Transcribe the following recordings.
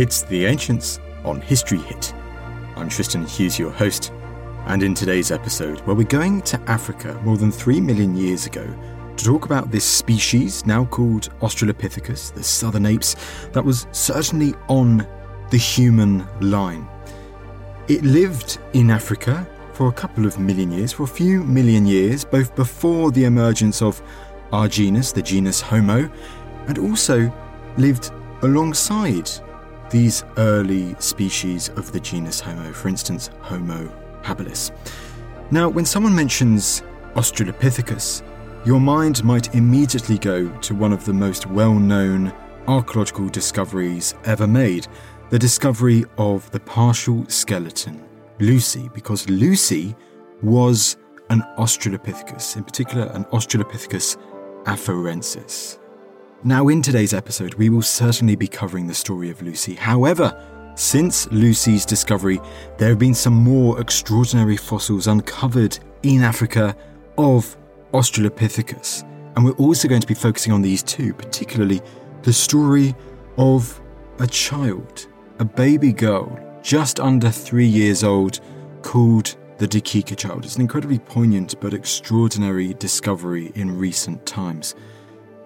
It's The Ancients on History Hit. I'm Tristan Hughes, your host, and in today's episode, where we're going to Africa more than 3 million years ago to talk about this species now called Australopithecus, the southern apes, that was certainly on the human line. It lived in Africa for a couple of million years, for a few million years, both before the emergence of our genus, the genus Homo, and also lived alongside these early species of the genus Homo, for instance, Homo habilis. Now, when someone mentions Australopithecus, your mind might immediately go to one of the most well known archaeological discoveries ever made the discovery of the partial skeleton, Lucy, because Lucy was an Australopithecus, in particular, an Australopithecus afarensis. Now, in today's episode, we will certainly be covering the story of Lucy. However, since Lucy's discovery, there have been some more extraordinary fossils uncovered in Africa of Australopithecus. And we're also going to be focusing on these two, particularly the story of a child, a baby girl, just under three years old, called the Dikika child. It's an incredibly poignant but extraordinary discovery in recent times.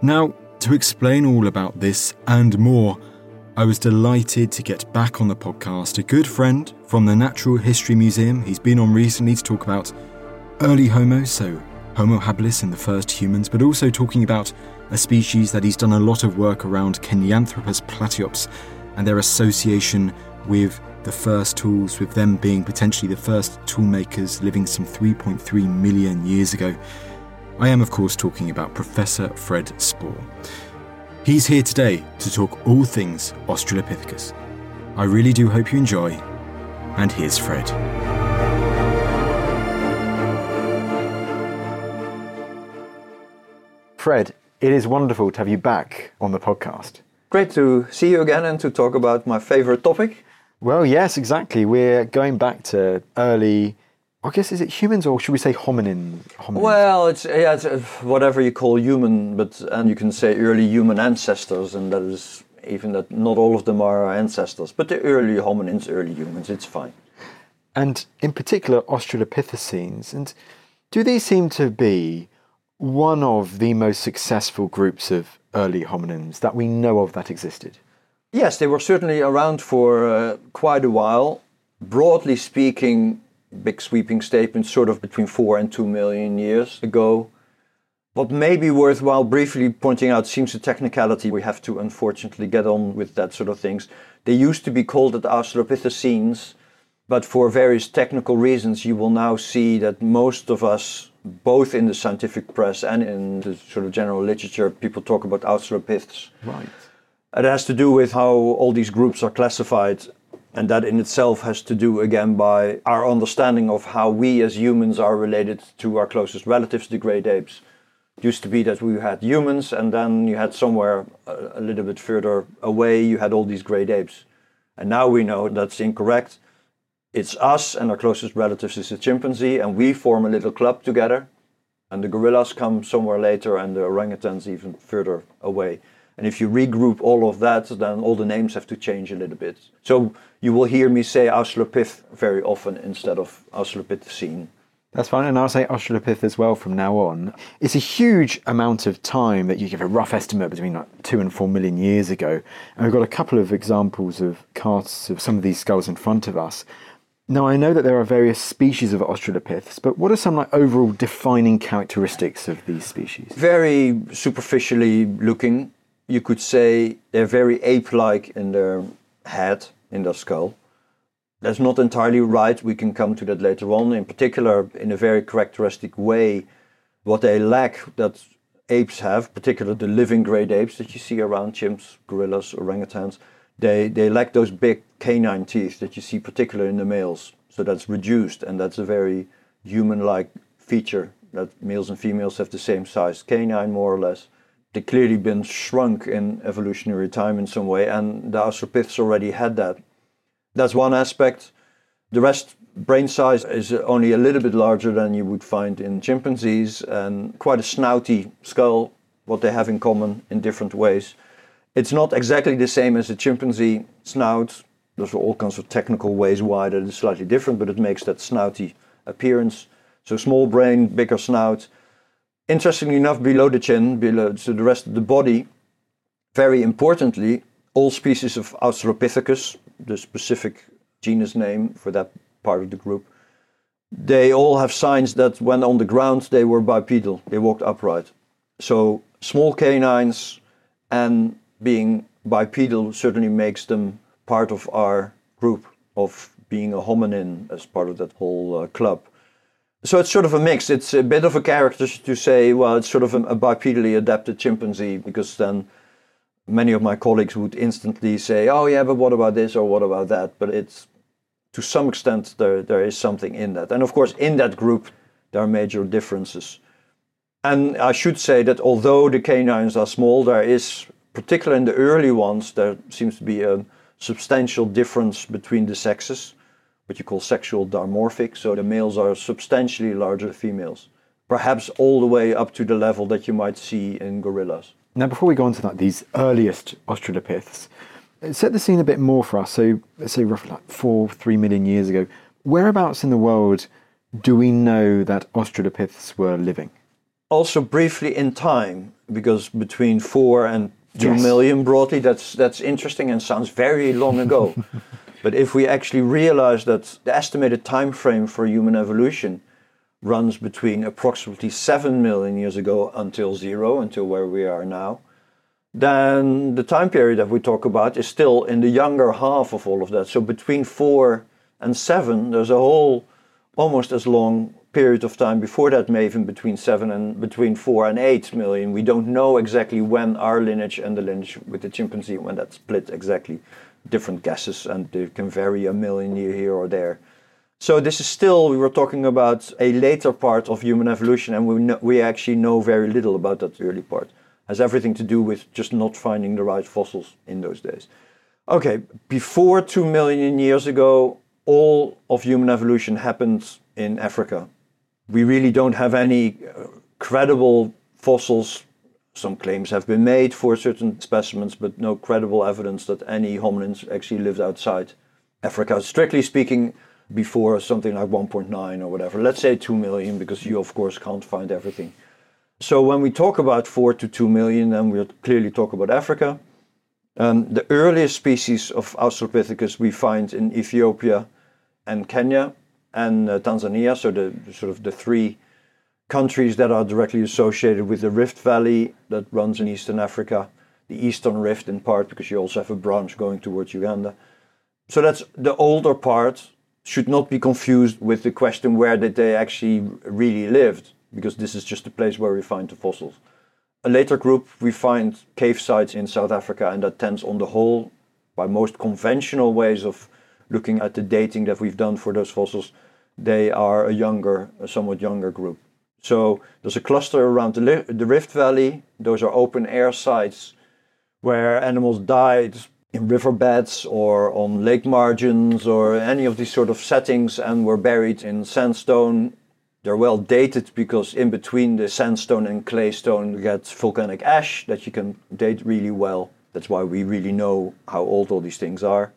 Now, to explain all about this and more, I was delighted to get back on the podcast a good friend from the Natural History Museum. He's been on recently to talk about early Homo, so Homo habilis in the first humans, but also talking about a species that he's done a lot of work around Kenyanthropus platyops and their association with the first tools, with them being potentially the first tool makers living some 3.3 million years ago. I am, of course, talking about Professor Fred Spoor. He's here today to talk all things Australopithecus. I really do hope you enjoy, and here's Fred. Fred, it is wonderful to have you back on the podcast. Great to see you again and to talk about my favorite topic. Well, yes, exactly. We're going back to early I guess is it humans or should we say hominin? Hominins? Well, it's yeah, it's uh, whatever you call human, but and you can say early human ancestors, and that is even that not all of them are our ancestors, but the early hominins, early humans, it's fine. And in particular, Australopithecines, and do these seem to be one of the most successful groups of early hominins that we know of that existed? Yes, they were certainly around for uh, quite a while. Broadly speaking, big sweeping statements sort of between 4 and 2 million years ago. What may be worthwhile briefly pointing out seems a technicality. We have to unfortunately get on with that sort of things. They used to be called the Australopithecines, but for various technical reasons, you will now see that most of us, both in the scientific press and in the sort of general literature, people talk about Australopiths. Right. It has to do with how all these groups are classified and that in itself has to do again by our understanding of how we as humans are related to our closest relatives, the great apes. It used to be that we had humans, and then you had somewhere a, little bit further away, you had all these great apes. And now we know that's incorrect. It's us, and our closest relatives is a chimpanzee, and we form a little club together. And the gorillas come somewhere later, and the orangutans even further away. And if you regroup all of that, then all the names have to change a little bit. So you will hear me say Australopith very often instead of Australopithecine. That's fine, and I'll say Australopith as well from now on. It's a huge amount of time that you give a rough estimate between like two and four million years ago. And we've got a couple of examples of casts of some of these skulls in front of us. Now, I know that there are various species of Australopiths, but what are some like overall defining characteristics of these species? Very superficially looking, you could say they're very ape-like in their head, in their skull. That's not entirely right. We can come to that later on. In particular, in a very characteristic way, what they lack that apes have, particularly the living great apes that you see around chimps, gorillas, orangutans, they, they lack those big canine teeth that you see particularly in the males. So that's reduced, and that's a very human-like feature that males and females have the same size canine, more or less. They clearly been shrunk in evolutionary time in some way, and the Australopithecus already had that. That's one aspect. The rest, brain size is only a little bit larger than you would find in chimpanzees, and quite a snouty skull, what they have in common in different ways. It's not exactly the same as a chimpanzee snout. There's all kinds of technical ways why that is slightly different, but it makes that snouty appearance. So small brain, bigger snout. Interestingly enough, below the chin, below so the rest of the body, very importantly, all species of Australopithecus, the specific genus name for that part of the group, they all have signs that when on the ground they were bipedal, they walked upright. So small canines and being bipedal certainly makes them part of our group of being a hominin as part of that whole uh, club. So it's sort of a mix. It's a bit of a character to say, well, it's sort of a, bipedally adapted chimpanzee, because then many of my colleagues would instantly say, oh, yeah, but what about this or what about that? But it's to some extent, there, there is something in that. And of course, in that group, there are major differences. And I should say that although the canines are small, there is, particularly in the early ones, there seems to be a substantial difference between the sexes, what you call sexual dimorphic. So the males are substantially larger than females, perhaps all the way up to the level that you might see in gorillas. Now, before we go on to that, these earliest Australopiths, set the scene a bit more for us. So, let's say roughly like four, three million years ago, whereabouts in the world do we know that Australopiths were living? Also, briefly in time, because between four and two yes. million broadly, that's that's interesting and sounds very long ago. but if we actually realize that the estimated time frame for human evolution runs between approximately 7 million years ago until zero, until where we are now, then the time period that we talk about is still in the younger half of all of that. So between 4 and 7, there's a whole almost as long period of time before that, maybe between 7 and between 4 and 8 million. We don't know exactly when our lineage and the lineage with the chimpanzee, when that split exactly. Different guesses, and they can vary a million year here or there. So this is still we were talking about a later part of human evolution, and we know, we actually know very little about that early part. It has everything to do with just not finding the right fossils in those days. Okay, before two million years ago, all of human evolution happened in Africa. We really don't have any uh, credible fossils. Some claims have been made for certain specimens, but no credible evidence that any hominins actually lived outside Africa. Strictly speaking, before something like 1.9 or whatever. Let's say 2 million because you, of course, can't find everything. So when we talk about 4 to 2 million, then we clearly talk about Africa. Um, the earliest species of Australopithecus we find in Ethiopia and Kenya and uh, Tanzania, so the sort of the three countries that are directly associated with the Rift Valley that runs in Eastern Africa, the Eastern Rift in part because you also have a branch going towards Uganda. So that's the older part should not be confused with the question where did they actually really lived, because this is just the place where we find the fossils. A later group, we find cave sites in South Africa, and that tends on the whole, by most conventional ways of looking at the dating that we've done for those fossils, they are a younger, a somewhat younger group. So there's a cluster around the, the Rift Valley. Those are open air sites where animals died in riverbeds or on lake margins or any of these sort of settings and were buried in sandstone. They're well dated because in between the sandstone and claystone you get volcanic ash that you can date really well. That's why we really know how old all these things are.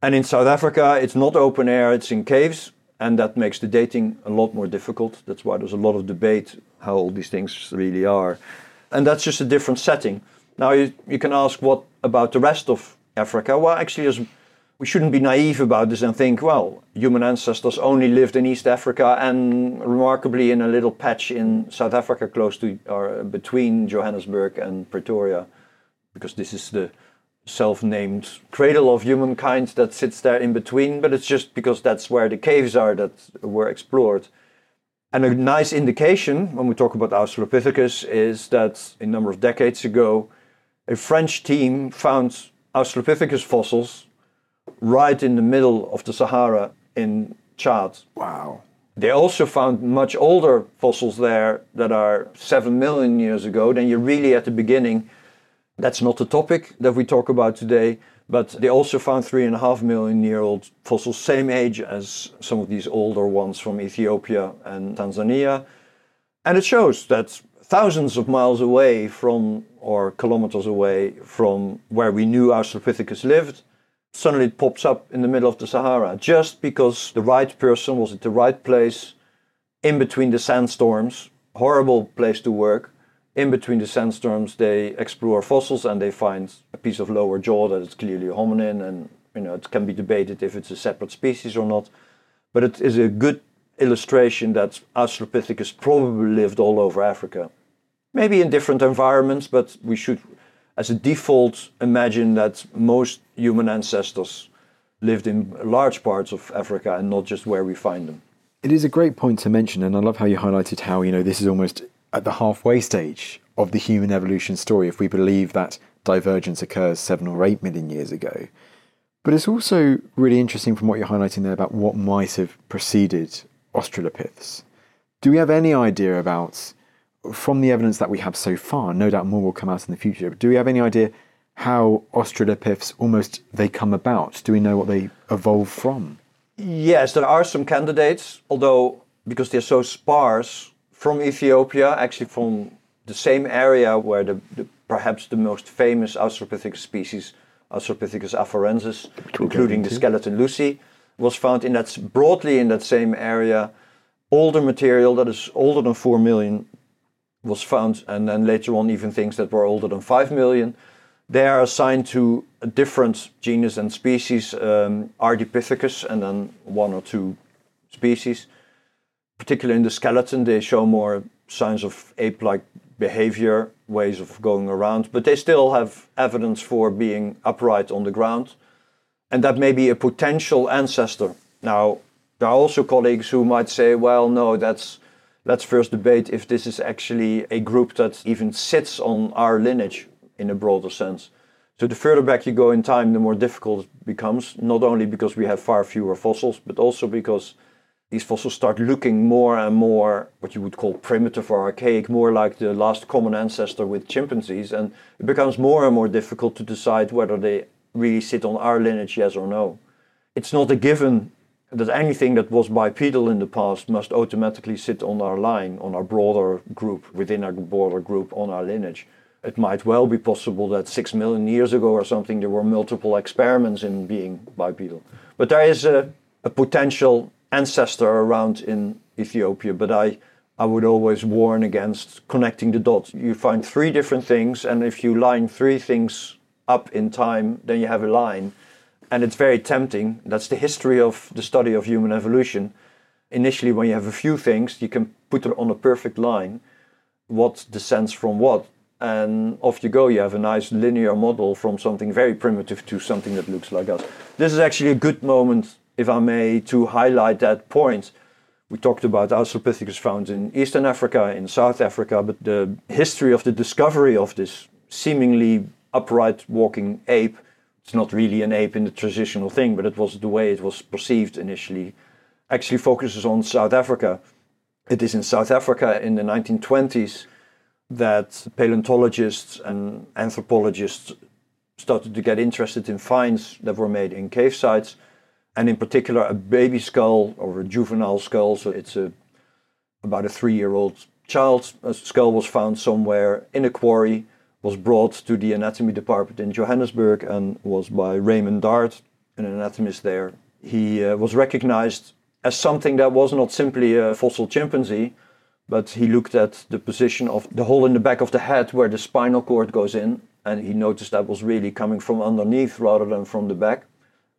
And in South Africa, it's not open air, it's in caves, and that makes the dating a lot more difficult. That's why there's a lot of debate how old these things really are. And that's just a different setting. Now, you, you can ask what about the rest of Africa? Well, actually, we shouldn't be naive about this and think, well, human ancestors only lived in East Africa and remarkably in a little patch in South Africa, close to or between Johannesburg and Pretoria, because this is the self named cradle of humankind that sits there in between, but it's just because that's where the caves are that were explored. And a nice indication when we talk about Australopithecus is that a number of decades ago, a French team found Australopithecus fossils right in the middle of the Sahara in Chad. Wow. They also found much older fossils there that are 7 million years ago. Then you're really at the beginning. That's not the topic that we talk about today, but they also found 3.5 million year old fossils, same age as some of these older ones from Ethiopia and Tanzania. And it shows that thousands of miles away from, or kilometers away from where we knew Australopithecus lived, suddenly it pops up in the middle of the Sahara just because the right person was at the right place in between the sandstorms. Horrible place to work. In between the sandstorms, they explore fossils and they find a piece of lower jaw that is clearly a hominin, and you know it can be debated if it's a separate species or not. But it is a good illustration that Australopithecus probably lived all over Africa. Maybe in different environments, but we should as a default, imagine that most human ancestors lived in large parts of Africa and not just where we find them. It is a great point to mention, and I love how you highlighted how you know this is almost at the halfway stage of the human evolution story. If we believe that divergence occurs seven or eight million years ago, but it's also really interesting from what you're highlighting there about what might have preceded Australopiths. Do we have any idea about from the evidence that we have so far, no doubt more will come out in the future. But do we have any idea how Australopiths almost they come about? Do we know what they evolve from? Yes, there are some candidates, although because they're so sparse from Ethiopia, actually from the same area where the, the perhaps the most famous Australopithecus species, Australopithecus afarensis, including the skeleton Lucy, was found in that broadly in that same area. Older material that is older than four million was found, and then later on even things that were older than 5 million. They are assigned to a different genus and species, um, Ardipithecus, and then one or two species. Particularly in the skeleton, they show more signs of ape-like behavior, ways of going around, but they still have evidence for being upright on the ground, and that may be a potential ancestor. Now, there are also colleagues who might say, well, no, that's let's first debate if this is actually a group that even sits on our lineage in a broader sense. So the further back you go in time, the more difficult it becomes, not only because we have far fewer fossils, but also because these fossils start looking more and more what you would call primitive or archaic, more like the last common ancestor with chimpanzees, and it becomes more and more difficult to decide whether they really sit on our lineage, yes or no. It's not a given that anything that was bipedal in the past must automatically sit on our line, on our broader group, within our broader group, on our lineage. It might well be possible that six million years ago or something there were multiple experiments in being bipedal. But there is a, a potential ancestor around in Ethiopia, but I, I would always warn against connecting the dots. You find three different things, and if you line three things up in time, then you have a line and it's very tempting. That's the history of the study of human evolution. Initially, when you have a few things, you can put it on a perfect line what descends from what. And off you go, you have a nice linear model from something very primitive to something that looks like us. This is actually a good moment, if I may, to highlight that point. We talked about Australopithecus found in Eastern Africa, in South Africa, but the history of the discovery of this seemingly upright walking ape it's not really an ape in the traditional thing, but it was the way it was perceived initially, actually focuses on South Africa. It is in South Africa in the 1920s that paleontologists and anthropologists started to get interested in finds that were made in cave sites, and in particular a baby skull or a juvenile skull. So it's a about a three-year-old child's skull was found somewhere in a quarry was brought to the anatomy department in Johannesburg and was by Raymond Dart, an anatomist there. He uh, was recognized as something that was not simply a fossil chimpanzee, but he looked at the position of the hole in the back of the head where the spinal cord goes in, and he noticed that was really coming from underneath rather than from the back,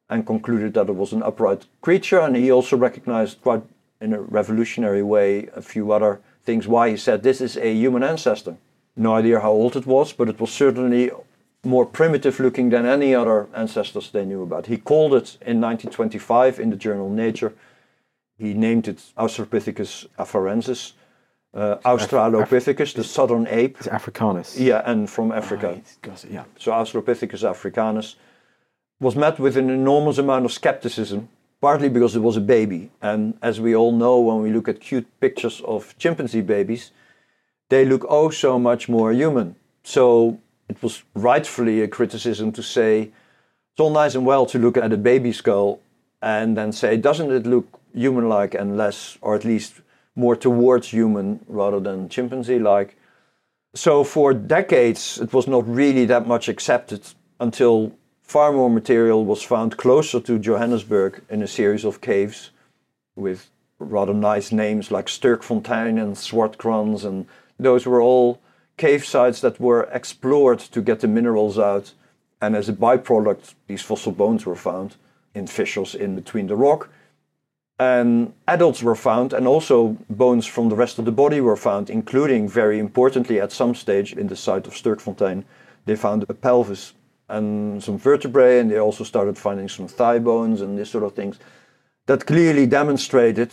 and concluded that it was an upright creature. And he also recognized quite in a revolutionary way a few other things why he said this is a human ancestor no idea how old it was, but it was certainly more primitive looking than any other ancestors they knew about. He called it in 1925 in the journal Nature. He named it Australopithecus afarensis, uh, Australopithecus, the southern ape. It's Africanus. Yeah, and from Africa. Right, it, yeah. So Australopithecus africanus was met with an enormous amount of skepticism, partly because it was a baby. And as we all know, when we look at cute pictures of chimpanzee babies, they look oh so much more human. So it was rightfully a criticism to say it's all nice and well to look at a baby skull and then say, doesn't it look human like and less, or at least more towards human rather than chimpanzee like? So for decades, it was not really that much accepted until far more material was found closer to Johannesburg in a series of caves with rather nice names like Sterkfontein and Swartkrans, and those were all cave sites that were explored to get the minerals out. And as a byproduct, these fossil bones were found in fissures in between the rock. And adults were found, and also bones from the rest of the body were found, including, very importantly, at some stage in the site of Sterkfontein, they found a pelvis and some vertebrae, and they also started finding some thigh bones and this sort of things. That clearly demonstrated,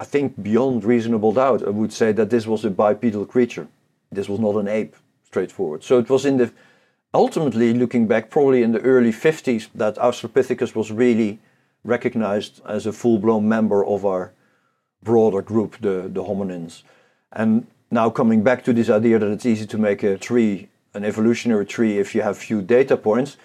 I think beyond reasonable doubt, I would say that this was a bipedal creature. This was not an ape, straightforward. So it was in the, ultimately looking back, probably in the early 50s, that Australopithecus was really recognized as a full-blown member of our broader group, the, the hominins. And now coming back to this idea that it's easy to make a tree, an evolutionary tree, if you have few data points.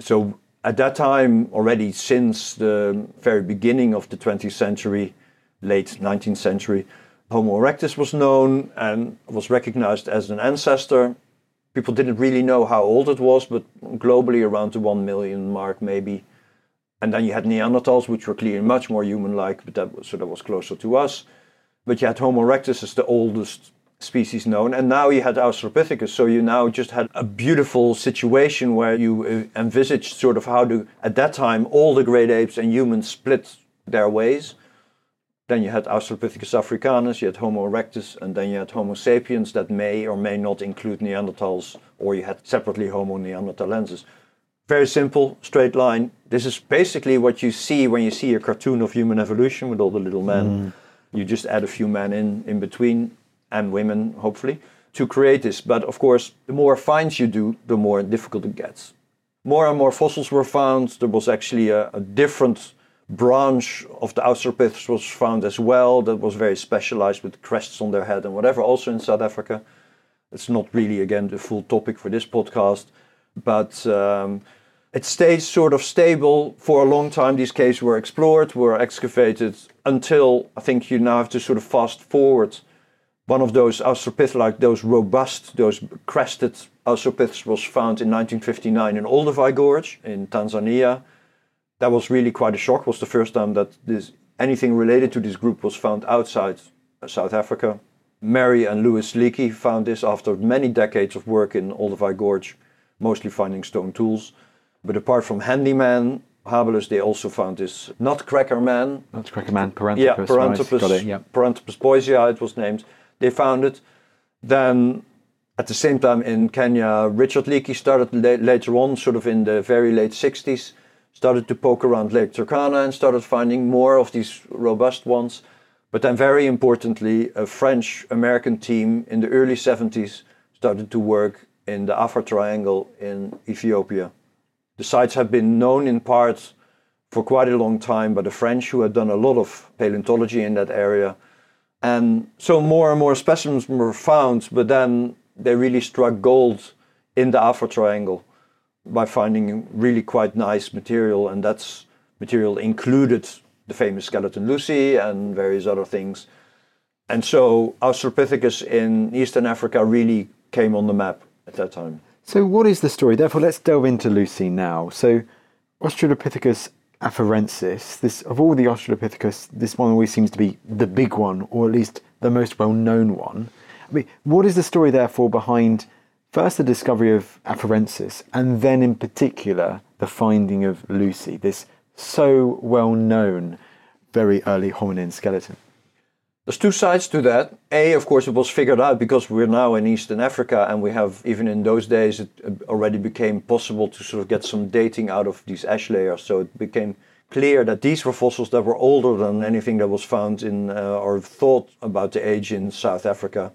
So at that time, already since the very beginning of the 20th century, late 19th century, Homo erectus was known and was recognized as an ancestor. People didn't really know how old it was, but globally around the 1 million mark, maybe. And then you had Neanderthals, which were clearly much more human-like, but that was, so that was closer to us. But you had Homo erectus as the oldest species known, and now you had Australopithecus. So you now just had a beautiful situation where you uh, envisaged sort of how to, at that time, all the great apes and humans split their ways. Then you had Australopithecus africanus, you had Homo erectus, and then you had Homo sapiens that may or may not include Neanderthals, or you had separately Homo neanderthalensis. Very simple, straight line. This is basically what you see when you see a cartoon of human evolution with all the little men. You just add a few men in, in between, and women, hopefully, to create this. But of course, the more finds you do, the more difficult it gets. More and more fossils were found. There was actually a, a different branch of the Australopithecus was found as well that was very specialized with crests on their head and whatever, also in South Africa. It's not really, again, the full topic for this podcast, but um, it stays sort of stable for a long time. These caves were explored, were excavated until I think you now have to sort of fast forward. One of those Australopithecus, like those robust, those crested Australopithecus, was found in 1959 in Olduvai Gorge in Tanzania that was really quite a shock. It was the first time that this anything related to this group was found outside uh, South Africa. Mary and Louis Leakey found this after many decades of work in Olduvai Gorge, mostly finding stone tools. But apart from handyman habilis, they also found this nutcracker man. Nutcracker man, Paranthropus. Yeah, Paranthropus, it, yeah. Paranthropus boisei, it was named. They found it. Then, at the same time in Kenya, Richard Leakey started la- later on, sort of in the very late 60s, started to poke around Lake Turkana and started finding more of these robust ones. But then, very importantly, a French American team in the early 70s started to work in the Afar Triangle in Ethiopia. The sites have been known in part for quite a long time by the French, who had done a lot of paleontology in that area. And so more and more specimens were found, but then they really struck gold in the Afar Triangle by finding really quite nice material, and that's material included the famous skeleton Lucy and various other things. And so Australopithecus in Eastern Africa really came on the map at that time. So, what is the story? Therefore, let's delve into Lucy now. So, Australopithecus afarensis, this of all the Australopithecus, this one always seems to be the big one, or at least the most well known one. I mean, what is the story, therefore, behind first the discovery of afarensis, and then in particular the finding of Lucy, this so well known very early hominin skeleton? There's two sides to that. A, of course, it was figured out because we're now in Eastern Africa and we have, even in those days, it already became possible to sort of get some dating out of these ash layers. So it became clear that these were fossils that were older than anything that was found in uh, or thought about the age in South Africa.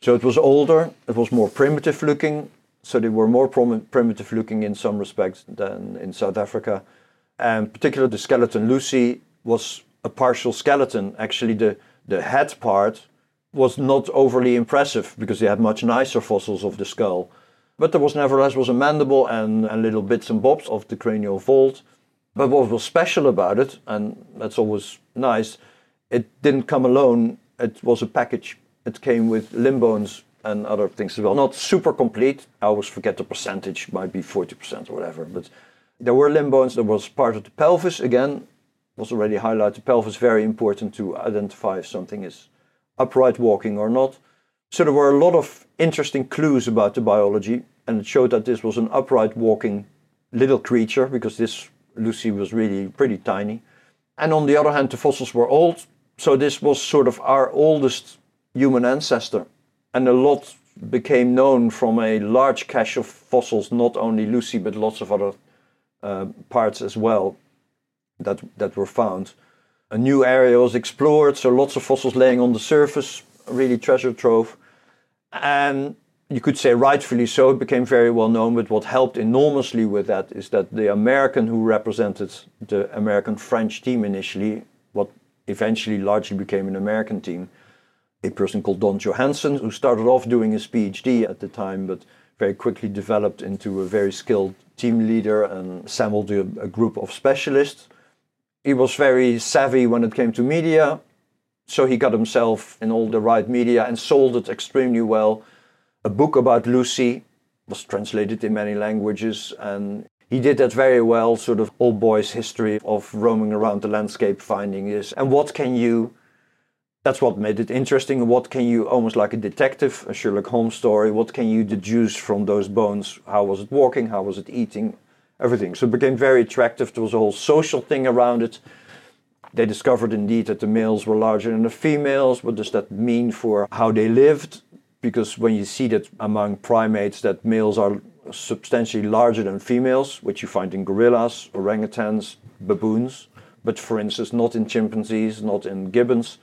So it was older, it was more primitive looking. So they were more prom- primitive looking in some respects than in South Africa. And particularly the skeleton Lucy was a partial skeleton. Actually, the the head part was not overly impressive because they had much nicer fossils of the skull. But there was nevertheless was a mandible and, and little bits and bobs of the cranial vault. But what was special about it, and that's always nice, it didn't come alone. It was a package. It came with limb bones and other things as well. Not super complete. I always forget the percentage, might be 40% or whatever. But there were limb bones. There was part of the pelvis again, was already highlighted, the pelvis very important to identify if something is upright walking or not. So there were a lot of interesting clues about the biology, and it showed that this was an upright walking little creature because this Lucy was really pretty tiny. And on the other hand, the fossils were old, so this was sort of our oldest human ancestor. And a lot became known from a large cache of fossils, not only Lucy, but lots of other uh, parts as well that, that were found. A new area was explored, so lots of fossils laying on the surface, really treasure trove. And you could say rightfully so, it became very well known. But what helped enormously with that is that the American who represented the American French team initially, what eventually largely became an American team, a person called Don Johanson, who started off doing his PhD at the time, but very quickly developed into a very skilled team leader and assembled a, a group of specialists he was very savvy when it came to media, so he got himself in all the right media and sold it extremely well. A book about Lucy was translated in many languages, and he did that very well. Sort of old boy's history of roaming around the landscape, finding this, and what can you. That's what made it interesting. What can you, almost like a detective, a Sherlock Holmes story, what can you deduce from those bones? How was it walking? How was it eating? Everything. So it became very attractive. There was a whole social thing around it. They discovered indeed that the males were larger than the females. What does that mean for how they lived? Because when you see that among primates, that males are substantially larger than females, which you find in gorillas, orangutans, baboons, but for instance, not in chimpanzees, not in gibbons.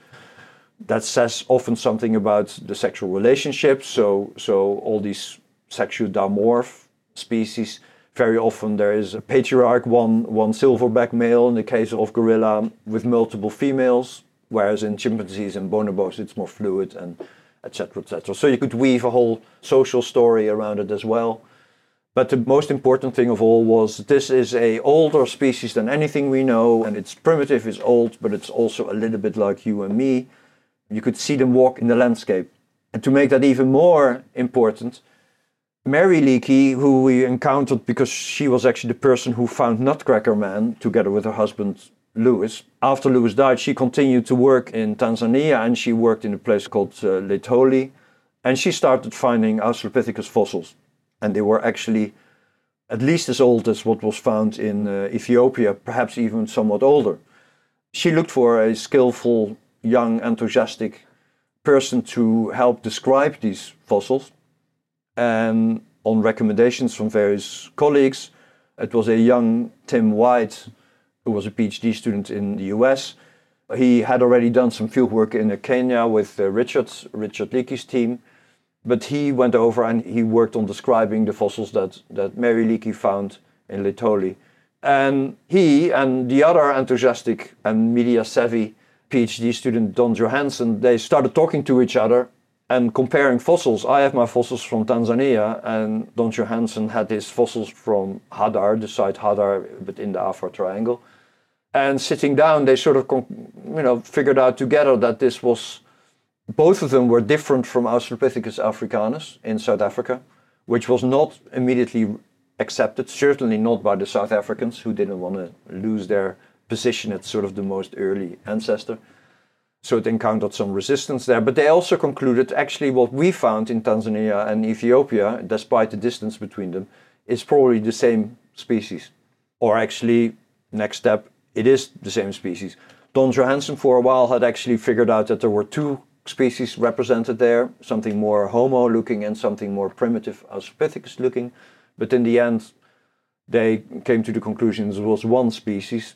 That says often something about the sexual relationship. So, so all these sexual dimorph species very often there is a patriarch, one, one silverback male in the case of gorilla with multiple females, whereas in chimpanzees and bonobos it's more fluid and etc. etc. So you could weave a whole social story around it as well. But the most important thing of all was this is a older species than anything we know, and it's primitive, it's old, but it's also a little bit like you and me. You could see them walk in the landscape. And to make that even more important, Mary Leakey, who we encountered because she was actually the person who found Nutcracker Man together with her husband Louis. After Louis died, she continued to work in Tanzania and she worked in a place called uh. And she started finding Australopithecus fossils. And they were actually at least as old as what was found in uh, Ethiopia, perhaps even somewhat older. She looked for a skillful, young, enthusiastic person to help describe these fossils and on recommendations from various colleagues, it was a young Tim White, who was a PhD student in the US. He had already done some field work in Kenya with uh, Richard, Leakey's team, but he went over and he worked on describing the fossils that, that Mary Leakey found in Laetoli. And he and the other enthusiastic and media savvy PhD student, Don Johanson, they started talking to each other and comparing fossils, I have my fossils from Tanzania, and Don Johanson had his fossils from Hadar, the site Hadar, but in the Afar Triangle. And sitting down, they sort of, you know, figured out together that this was, both of them were different from Australopithecus africanus in South Africa, which was not immediately accepted, certainly not by the South Africans, who didn't want to lose their position as sort of the most early ancestor. So it encountered some resistance there. But they also concluded actually what we found in Tanzania and Ethiopia, despite the distance between them, is probably the same species. Or actually, next step, it is the same species. Don Johanson, for a while, had actually figured out that there were two species represented there something more Homo looking and something more primitive Australopithecus looking. But in the end, they came to the conclusion it was one species.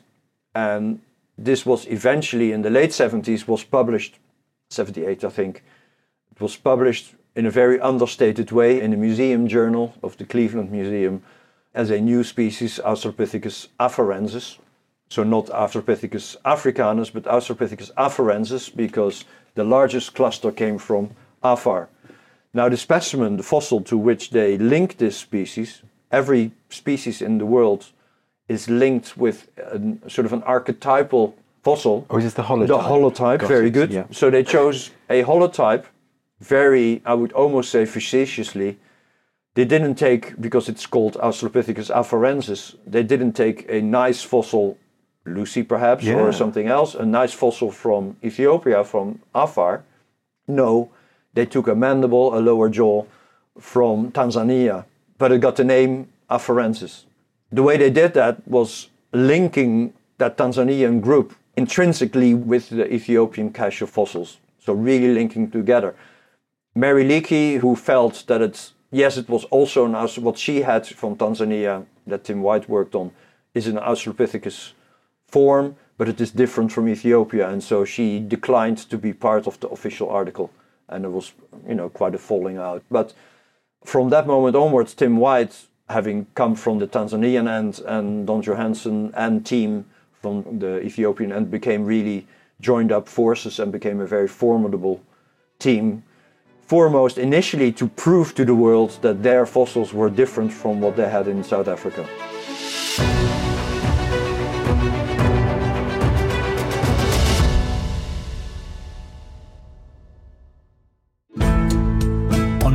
And this was eventually in the late 70s was published 78 i think. It was published in a very understated way in the museum journal of the cleveland museum as a new species australopithecus afarensis. So not australopithecus africanus but australopithecus afarensis because the largest cluster came from afar. Now the specimen the fossil to which they link this species every species in the world is linked with a, sort of an archetypal fossil. Oh, is this the holotype? The holotype, Got very it. good. Yeah. So they chose a holotype, very, I would almost say facetiously. They didn't take, because it's called Australopithecus afarensis, they didn't take a nice fossil, Lucy perhaps, yeah. or something else, a nice fossil from Ethiopia, from Afar. No, they took a mandible, a lower jaw from Tanzania, but it got the name afarensis the way they did that was linking that Tanzanian group intrinsically with the Ethiopian cache of fossils. So really linking together. Mary Leakey, who felt that it's yes, it was also an what she had from Tanzania that Tim White worked on is an Australopithecus form, but it is different from Ethiopia, and so she declined to be part of the official article, and there was you know quite a falling out. But from that moment onwards, Tim White having come from the Tanzanian end and Don Johanson and team from the Ethiopian end became really joined up forces and became a very formidable team. Foremost, initially to prove to the world that their fossils were different from what they had in South Africa.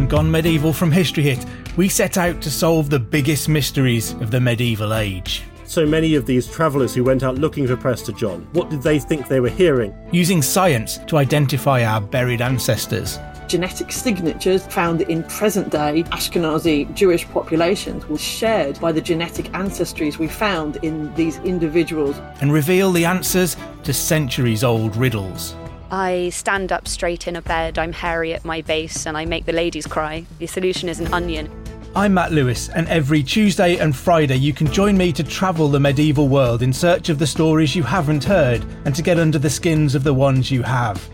Gone Medieval from History Hit, we set out to solve the biggest mysteries of the medieval age. So many of these travellers who went out looking for Prester John, what did they think they were hearing? Using science to identify our buried ancestors. Genetic signatures found in present day Ashkenazi Jewish populations were shared by the genetic ancestries we found in these individuals. And reveal the answers to centuries old riddles. I stand up straight in a bed, I'm hairy at my base, and I make the ladies cry. The solution is an onion. I'm Matt Lewis, and every Tuesday and Friday you can join me to travel the medieval world in search of the stories you haven't heard and to get under the skins of the ones you have.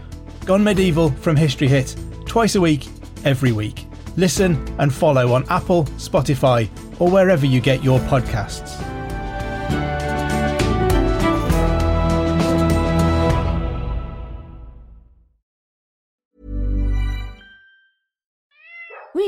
Gone Medieval from History Hit, twice a week, every week. Listen and follow on Apple, Spotify, or wherever you get your podcasts.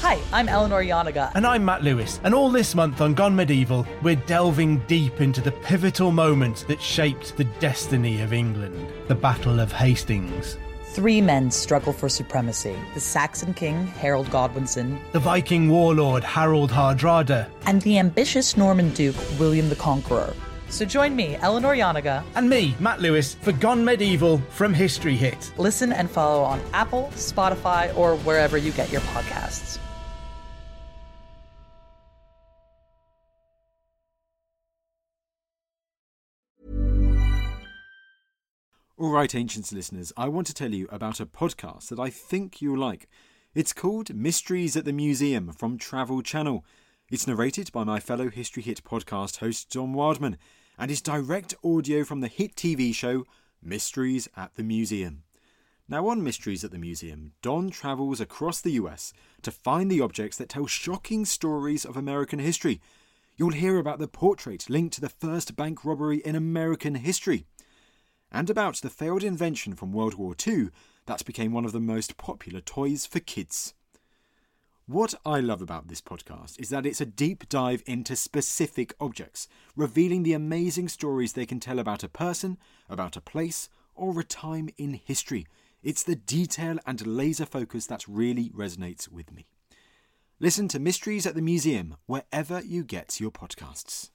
Hi, I'm Eleanor Janega. And I'm Matt Lewis. And all this month on Gone Medieval, we're delving deep into the pivotal moment that shaped the destiny of England the Battle of Hastings. Three men struggle for supremacy the Saxon king, Harold Godwinson, the Viking warlord, Harold Hardrada, and the ambitious Norman duke, William the Conqueror. So join me, Eleanor Janega, and me, Matt Lewis, for Gone Medieval from History Hit. Listen and follow on Apple, Spotify, or wherever you get your podcasts. All right, Ancients listeners, I want to tell you about a podcast that I think you'll like. It's called Mysteries at the Museum from Travel Channel. It's narrated by my fellow History Hit podcast host Don Wildman and is direct audio from the hit TV show Mysteries at the Museum. Now, on Mysteries at the Museum, Don travels across the US to find the objects that tell shocking stories of American history. You'll hear about the portrait linked to the first bank robbery in American history and about the failed invention from World War II that became one of the most popular toys for kids. What I love about this podcast is that it's a deep dive into specific objects, revealing the amazing stories they can tell about a person, about a place, or a time in history. It's the detail and laser focus that really resonates with me. Listen to Mysteries at the Museum wherever you get your podcasts.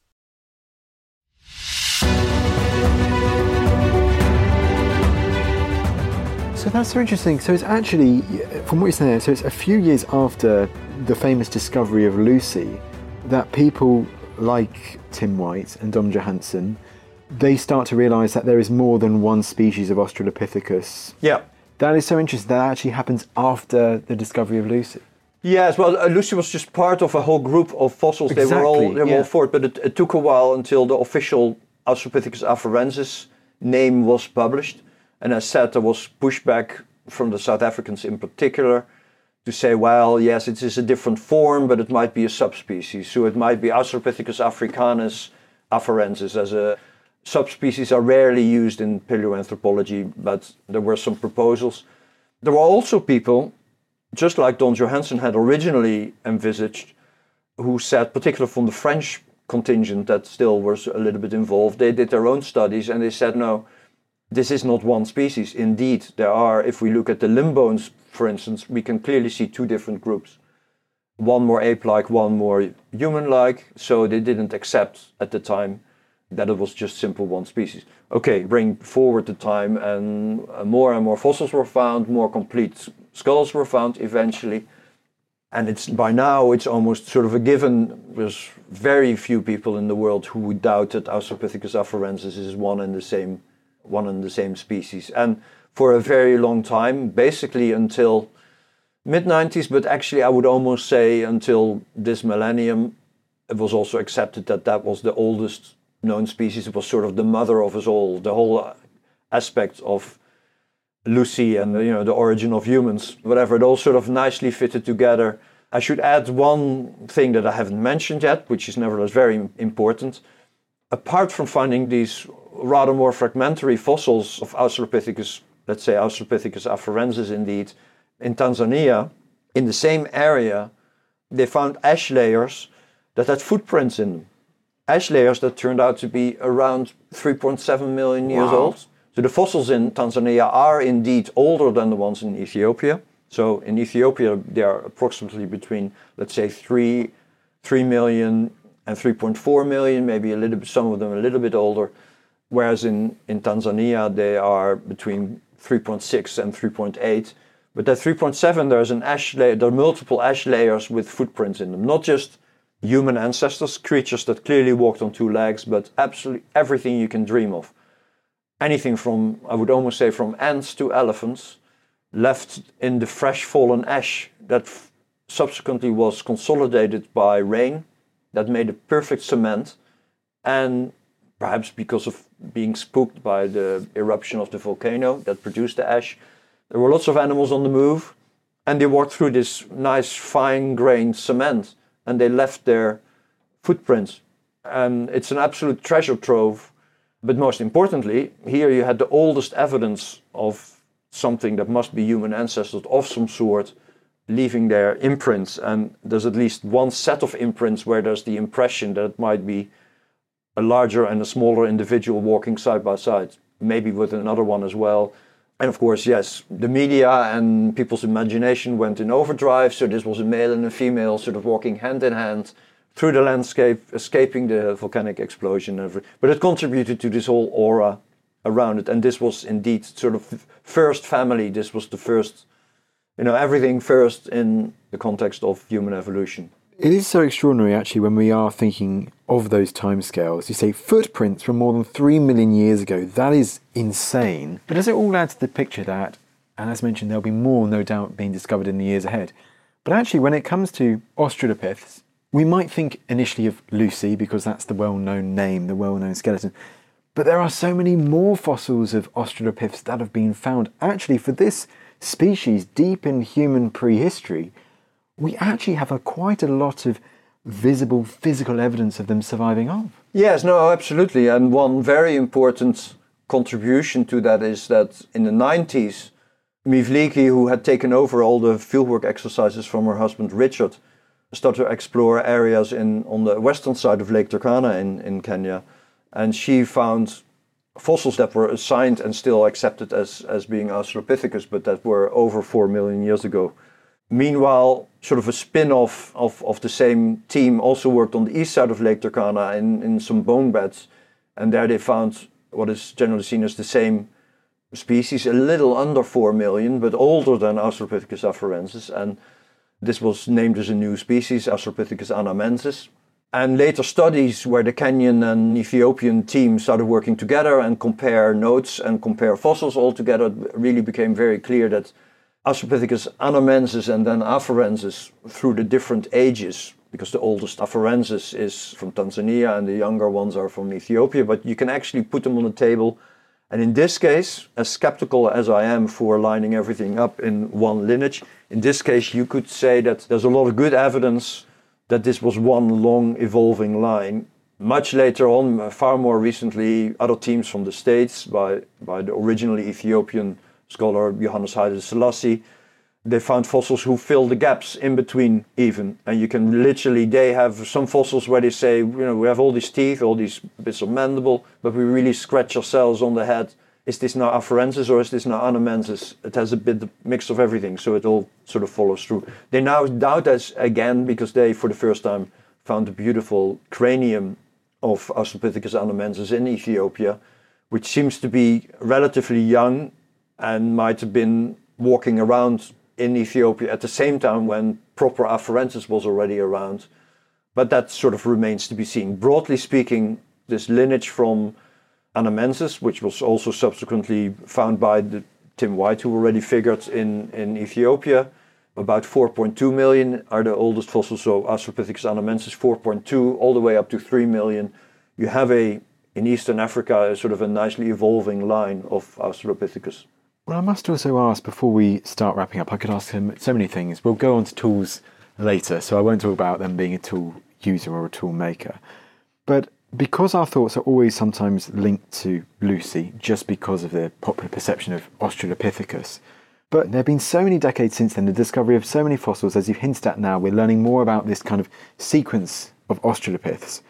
So that's so interesting. So it's actually, from what you're saying there, so it's a few years after the famous discovery of Lucy that people like Tim White and Don Johanson, they start to realise that there is more than one species of Australopithecus. Yeah. That is so interesting. That actually happens after the discovery of Lucy. Yes, well, uh, Lucy was just part of a whole group of fossils. They were all Exactly, they were yeah. all for it, but it, it took a while until the official Australopithecus afarensis name was published. And as said, there was pushback from the South Africans in particular to say, well, yes, it is a different form, but it might be a subspecies. So it might be Australopithecus africanus afarensis as a subspecies are rarely used in paleoanthropology, but there were some proposals. There were also people just like Don Johanson had originally envisaged, who said, particularly from the French contingent that still was a little bit involved, they did their own studies and they said, no, this is not one species. Indeed, there are, if we look at the limb bones, for instance, we can clearly see two different groups. One more ape like, one more human like. So they didn't accept at the time that it was just simple one species. Okay, bring forward the time, and uh, more and more fossils were found, more complete skulls were found eventually. And it's by now it's almost sort of a given. There's very few people in the world who would doubt that Australopithecus afarensis is one and the same, one and the same species. And for a very long time, basically until mid 90s, but actually I would almost say until this millennium, it was also accepted that that was the oldest known species. It was sort of the mother of us all. The whole aspect of Lucy and you know the origin of humans, whatever. It all sort of nicely fitted together. I should add one thing that I haven't mentioned yet, which is nevertheless very important. Apart from finding these rather more fragmentary fossils of Australopithecus, let's say Australopithecus afarensis, indeed, in Tanzania, in the same area, they found ash layers that had footprints in them. Ash layers that turned out to be around 3.7 million years Wow. old. So the fossils in Tanzania are indeed older than the ones in Ethiopia. So in Ethiopia, they are approximately between, let's say, 3, 3 million and 3.4 million, maybe a little bit, some of them a little bit older. Whereas in, in Tanzania, they are between 3.6 and 3.8. But at 3.7, there's an ash layer, there are multiple ash layers with footprints in them. Not just human ancestors, creatures that clearly walked on two legs, but absolutely everything you can dream of. Anything from, I would almost say, from ants to elephants, left in the fresh fallen ash that f- subsequently was consolidated by rain, that made a perfect cement, and perhaps because of being spooked by the eruption of the volcano that produced the ash, there were lots of animals on the move, and they walked through this nice fine grained cement, and they left their footprints. And it's an absolute treasure trove. But most importantly, here you had the oldest evidence of something that must be human ancestors of some sort leaving their imprints. And there's at least one set of imprints where there's the impression that it might be a larger and a smaller individual walking side by side, maybe with another one as well. And of course, yes, the media and people's imagination went in overdrive. So this was a male and a female sort of walking hand in hand through the landscape, escaping the volcanic explosion. But it contributed to this whole aura around it. And this was indeed sort of first family. This was the first, you know, everything first in the context of human evolution. It is so extraordinary, actually, when we are thinking of those timescales. You say footprints from more than three million years ago. That is insane. But does it all add to the picture that, and as mentioned, there'll be more, no doubt, being discovered in the years ahead? But actually, when it comes to Australopiths, we might think initially of Lucy because that's the well known name, the well known skeleton. But there are so many more fossils of Australopiths that have been found. Actually, for this species deep in human prehistory, we actually have a, quite a lot of visible physical evidence of them surviving on. Yes, no, absolutely. And one very important contribution to that is that in the 90s, Meave Leakey, who had taken over all the fieldwork exercises from her husband Richard, started to explore areas in on the western side of Lake Turkana in, in Kenya, and she found fossils that were assigned and still accepted as, as being Australopithecus, but that were over four million years ago. Meanwhile, sort of a spin-off of, of the same team also worked on the east side of Lake Turkana in, in some bone beds, and there they found what is generally seen as the same species, a little under 4 million, but older than Australopithecus afarensis. And this was named as a new species, Australopithecus anamensis. And later studies where the Kenyan and Ethiopian teams started working together and compare notes and compare fossils all together, really became very clear that Australopithecus anamensis and then afarensis through the different ages, because the oldest afarensis is from Tanzania and the younger ones are from Ethiopia, but you can actually put them on the table and in this case, as skeptical as I am for lining everything up in one lineage, in this case, you could say that there's a lot of good evidence that this was one long evolving line. Much later on, far more recently, other teams from the States, by, by the originally Ethiopian scholar Yohannes Haile Selassie, they found fossils who fill the gaps in between even. And you can literally they have some fossils where they say you know we have all these teeth all these bits of mandible but we really scratch ourselves on the head. Is this now afarensis or is this now anamensis? It has a bit of mix of everything so it all sort of follows through. They now doubt us again because they for the first time found a beautiful cranium of australopithecus anamensis in ethiopia which seems to be relatively young and might have been walking around in Ethiopia at the same time when proper afarensis was already around. But that sort of remains to be seen. Broadly speaking, this lineage from Anamensis, which was also subsequently found by the, Tim White, who already figured in, in Ethiopia, about 4.2 million are the oldest fossils. So Australopithecus anamensis, 4.2 all the way up to 3 million. You have a in Eastern Africa a sort of a nicely evolving line of Australopithecus. Well, I must also ask before we start wrapping up, I could ask him so many things. We'll go on to tools later, so I won't talk about them being a tool user or a tool maker. But because our thoughts are always sometimes linked to Lucy, just because of the popular perception of Australopithecus, but there have been so many decades since then, the discovery of so many fossils, as you've hinted at now, we're learning more about this kind of sequence of Australopiths.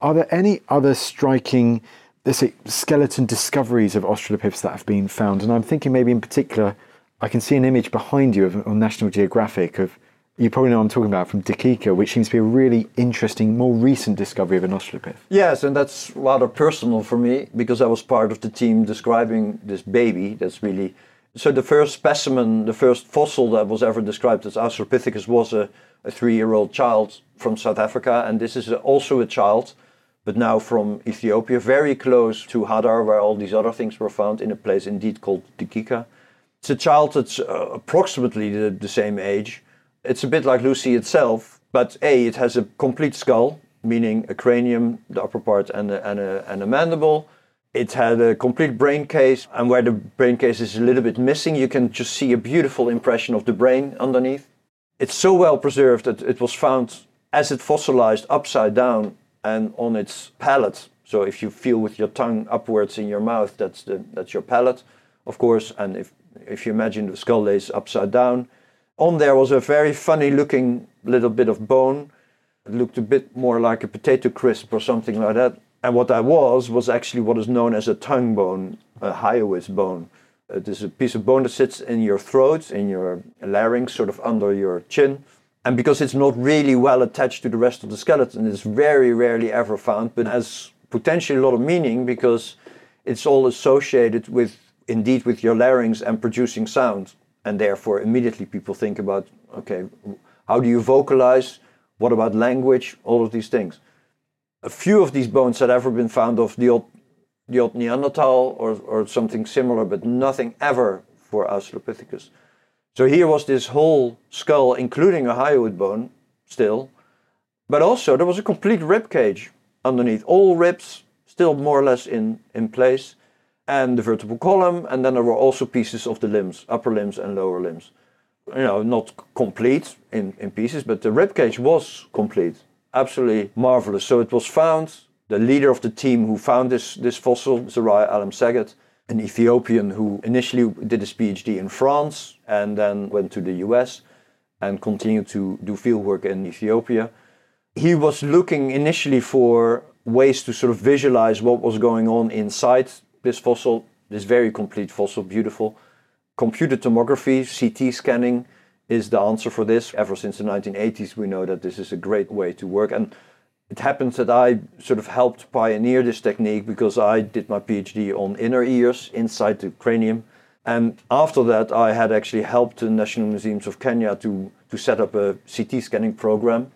Are there any other striking there's skeleton discoveries of Australopiths that have been found, and I'm thinking maybe in particular, I can see an image behind you of, on National Geographic of you probably know what I'm talking about from Dikika, which seems to be a really interesting, more recent discovery of an Australopith. Yes, and that's rather personal for me because I was part of the team describing this baby. That's really so. The first specimen, the first fossil that was ever described as Australopithecus was a, a three-year-old child from South Africa, and this is also a child but now from Ethiopia, very close to Hadar, where all these other things were found, in a place indeed called Dikika. It's a child that's uh, approximately the, the, same age. It's a bit like Lucy itself, but A, it has a complete skull, meaning a cranium, the upper part, and a, and a, and a mandible. It had a complete brain case, and where the brain case is a little bit missing, you can just see a beautiful impression of the brain underneath. It's so well preserved that it was found as it fossilized upside down and on its palate. So if you feel with your tongue upwards in your mouth, that's the that's your palate, of course. And if if you imagine the skull lays upside down, on there was a very funny looking little bit of bone. It looked a bit more like a potato crisp or something like that. And what that was was actually what is known as a tongue bone, a hyoid bone. Uh, it is a piece of bone that sits in your throat, in your larynx, sort of under your chin and because it's not really well attached to the rest of the skeleton, it's very rarely ever found, but has potentially a lot of meaning because it's all associated with, indeed, with your larynx and producing sound. And therefore, immediately people think about, okay, how do you vocalize? What about language? All of these things. A few of these bones had ever been found of the old, the old Neanderthal or, or something similar, but nothing ever for Australopithecus. So here was this whole skull, including a hyoid bone, still, but also there was a complete rib cage underneath, all ribs still more or less in, in place, and the vertebral column, and then there were also pieces of the limbs, upper limbs and lower limbs. You know, not complete in, in pieces, but the rib cage was complete. Absolutely marvelous. So it was found, the leader of the team who found this, this fossil, Zeray Alemseged, an Ethiopian who initially did his PhD in France and then went to the US and continued to do field work in Ethiopia. He was looking initially for ways to sort of visualize what was going on inside this fossil, this very complete fossil, beautiful. Computer tomography, CT scanning is the answer for this. Ever since the 1980s, we know that this is a great way to work. And it happens that I sort of helped pioneer this technique because I did my PhD on inner ears inside the cranium. And after that, I had actually helped the National Museums of Kenya to, to set up a CT scanning program.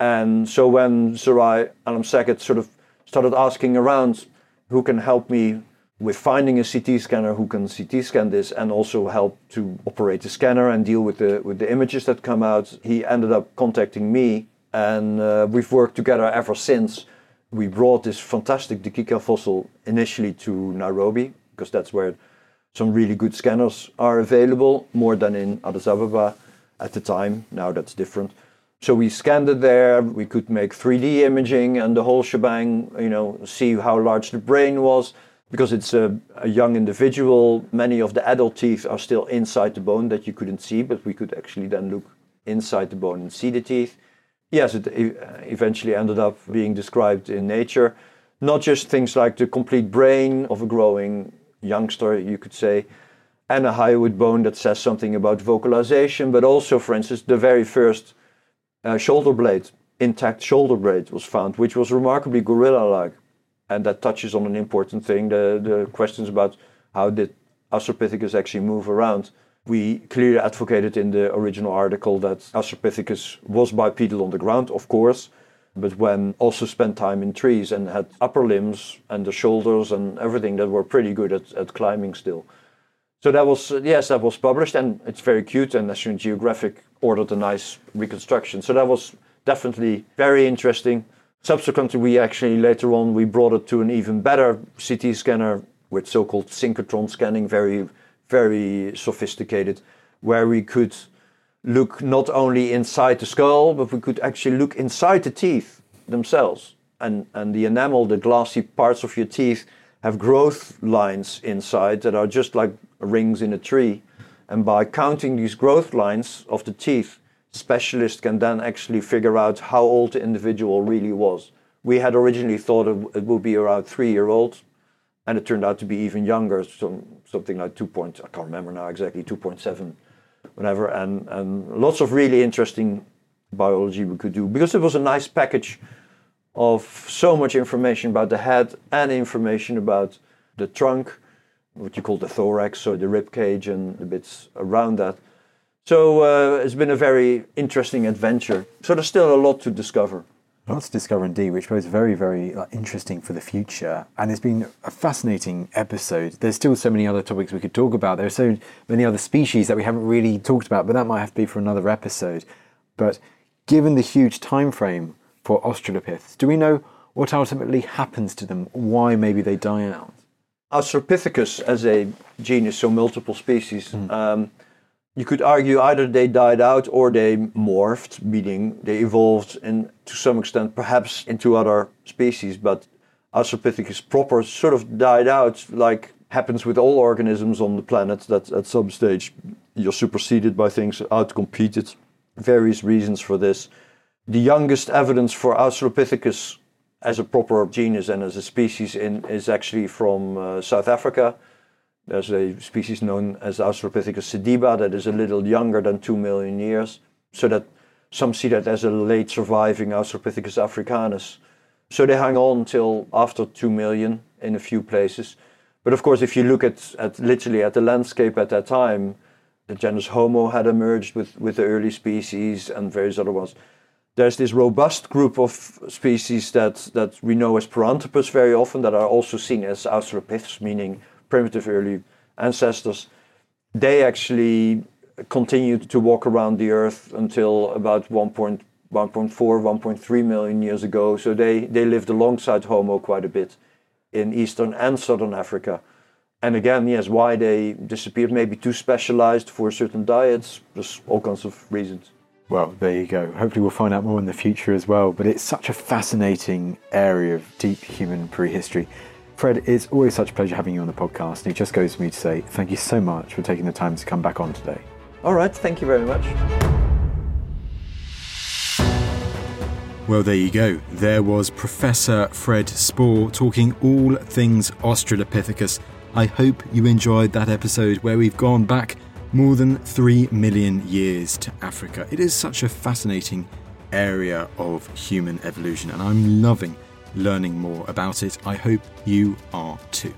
And so when Zeray Alam sort of started asking around who can help me with finding a CT scanner who can CT scan this and also help to operate the scanner and deal with the with the images that come out, he ended up contacting me, and uh, we've worked together ever since. We brought this fantastic Dikika fossil initially to Nairobi because that's where some really good scanners are available, more than in Addis Ababa at the time. Now that's different. So we scanned it there. We could make 3D imaging and the whole shebang. You know, see how large the brain was because it's a, a, young individual. Many of the adult teeth are still inside the bone that you couldn't see, but we could actually then look inside the bone and see the teeth. Yes, it eventually ended up being described in nature. Not just things like the complete brain of a growing youngster, you could say, and a hyoid bone that says something about vocalization, but also, for instance, the very first uh, shoulder blade, intact shoulder blade was found, which was remarkably gorilla-like. And that touches on an important thing, the, the questions about how did Australopithecus actually move around. We clearly advocated in the original article that Australopithecus was bipedal on the ground, of course, but when also spent time in trees and had upper limbs and the shoulders and everything that were pretty good at, at climbing still. So that was, uh, yes, that was published and it's very cute and National Geographic ordered a nice reconstruction. So that was definitely very interesting. Subsequently, we actually later on we brought it to an even better CT scanner with so-called synchrotron scanning, very very sophisticated, where we could look not only inside the skull, but we could actually look inside the teeth themselves. And and the enamel, the glassy parts of your teeth, have growth lines inside that are just like rings in a tree. And by counting these growth lines of the teeth, specialists can then actually figure out how old the individual really was. We had originally thought it would be around three year old, and it turned out to be even younger, some, something like 2. Point, I can't remember now exactly, 2.7, whatever. And, and lots of really interesting biology we could do because it was a nice package of so much information about the head and information about the trunk what you call the thorax, so the rib cage and the bits around that. So uh, it's been a very interesting adventure. So there's still a lot to discover. Lots to discover indeed, which was very, very uh, interesting for the future. And it's been a fascinating episode. There's still so many other topics we could talk about. There are so many other species that we haven't really talked about, but that might have to be for another episode. But given the huge time frame for Australopiths, do we know what ultimately happens to them? Why maybe they die out? Australopithecus as a genus, so multiple species, mm. um, you could argue either they died out or they morphed, meaning they evolved and to some extent perhaps into other species, but Australopithecus proper sort of died out like happens with all organisms on the planet that at some stage you're superseded by things, outcompeted. Various reasons for this. The youngest evidence for Australopithecus as a proper genus and as a species in, is actually from uh, South Africa. There's a species known as Australopithecus sediba that is a little younger than 2 million years. So that some see that as a late surviving Australopithecus africanus. So they hang on till after 2 million in a few places. But of course, if you look at, at literally at the landscape at that time, the genus Homo had emerged with, with the early species and various other ones there's this robust group of species that, that we know as Paranthropus very often that are also seen as Australopiths, meaning primitive early ancestors. They actually continued to walk around the earth until about 1.1.4, 1.3 million years ago. So they, they lived alongside Homo quite a bit in eastern and southern Africa. And again, yes, why they disappeared, maybe too specialized for certain diets, there's all kinds of reasons. Well, there you go. Hopefully, we'll find out more in the future as well. But it's such a fascinating area of deep human prehistory. Fred, it's always such a pleasure having you on the podcast, and it just goes for me to say thank you so much for taking the time to come back on today. All right, thank you very much. Well, there you go. There was Professor Fred Spoor talking all things Australopithecus. I hope you enjoyed that episode where we've gone back more than 3 million years to Africa. It is such a fascinating area of human evolution, and I'm loving learning more about it. I hope you are too.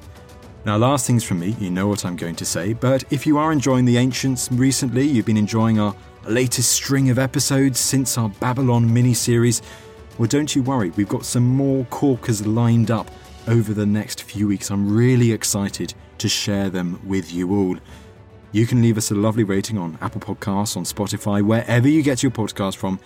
Now, last things from me, you know what I'm going to say, but if you are enjoying The Ancients recently, you've been enjoying our latest string of episodes since our Babylon mini series, well, don't you worry, we've got some more corkers lined up over the next few weeks. I'm really excited to share them with you all. You can leave us a lovely rating on Apple Podcasts, on Spotify, wherever you get your podcast from.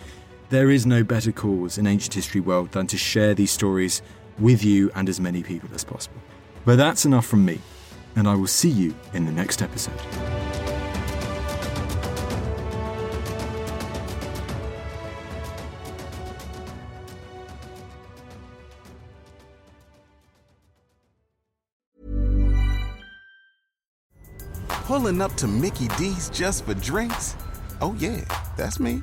There is no better cause in ancient history world than to share these stories with you and as many people as possible. But that's enough from me, and I will see you in the next episode. Pulling up to Mickey D's just for drinks? Oh, yeah, that's me.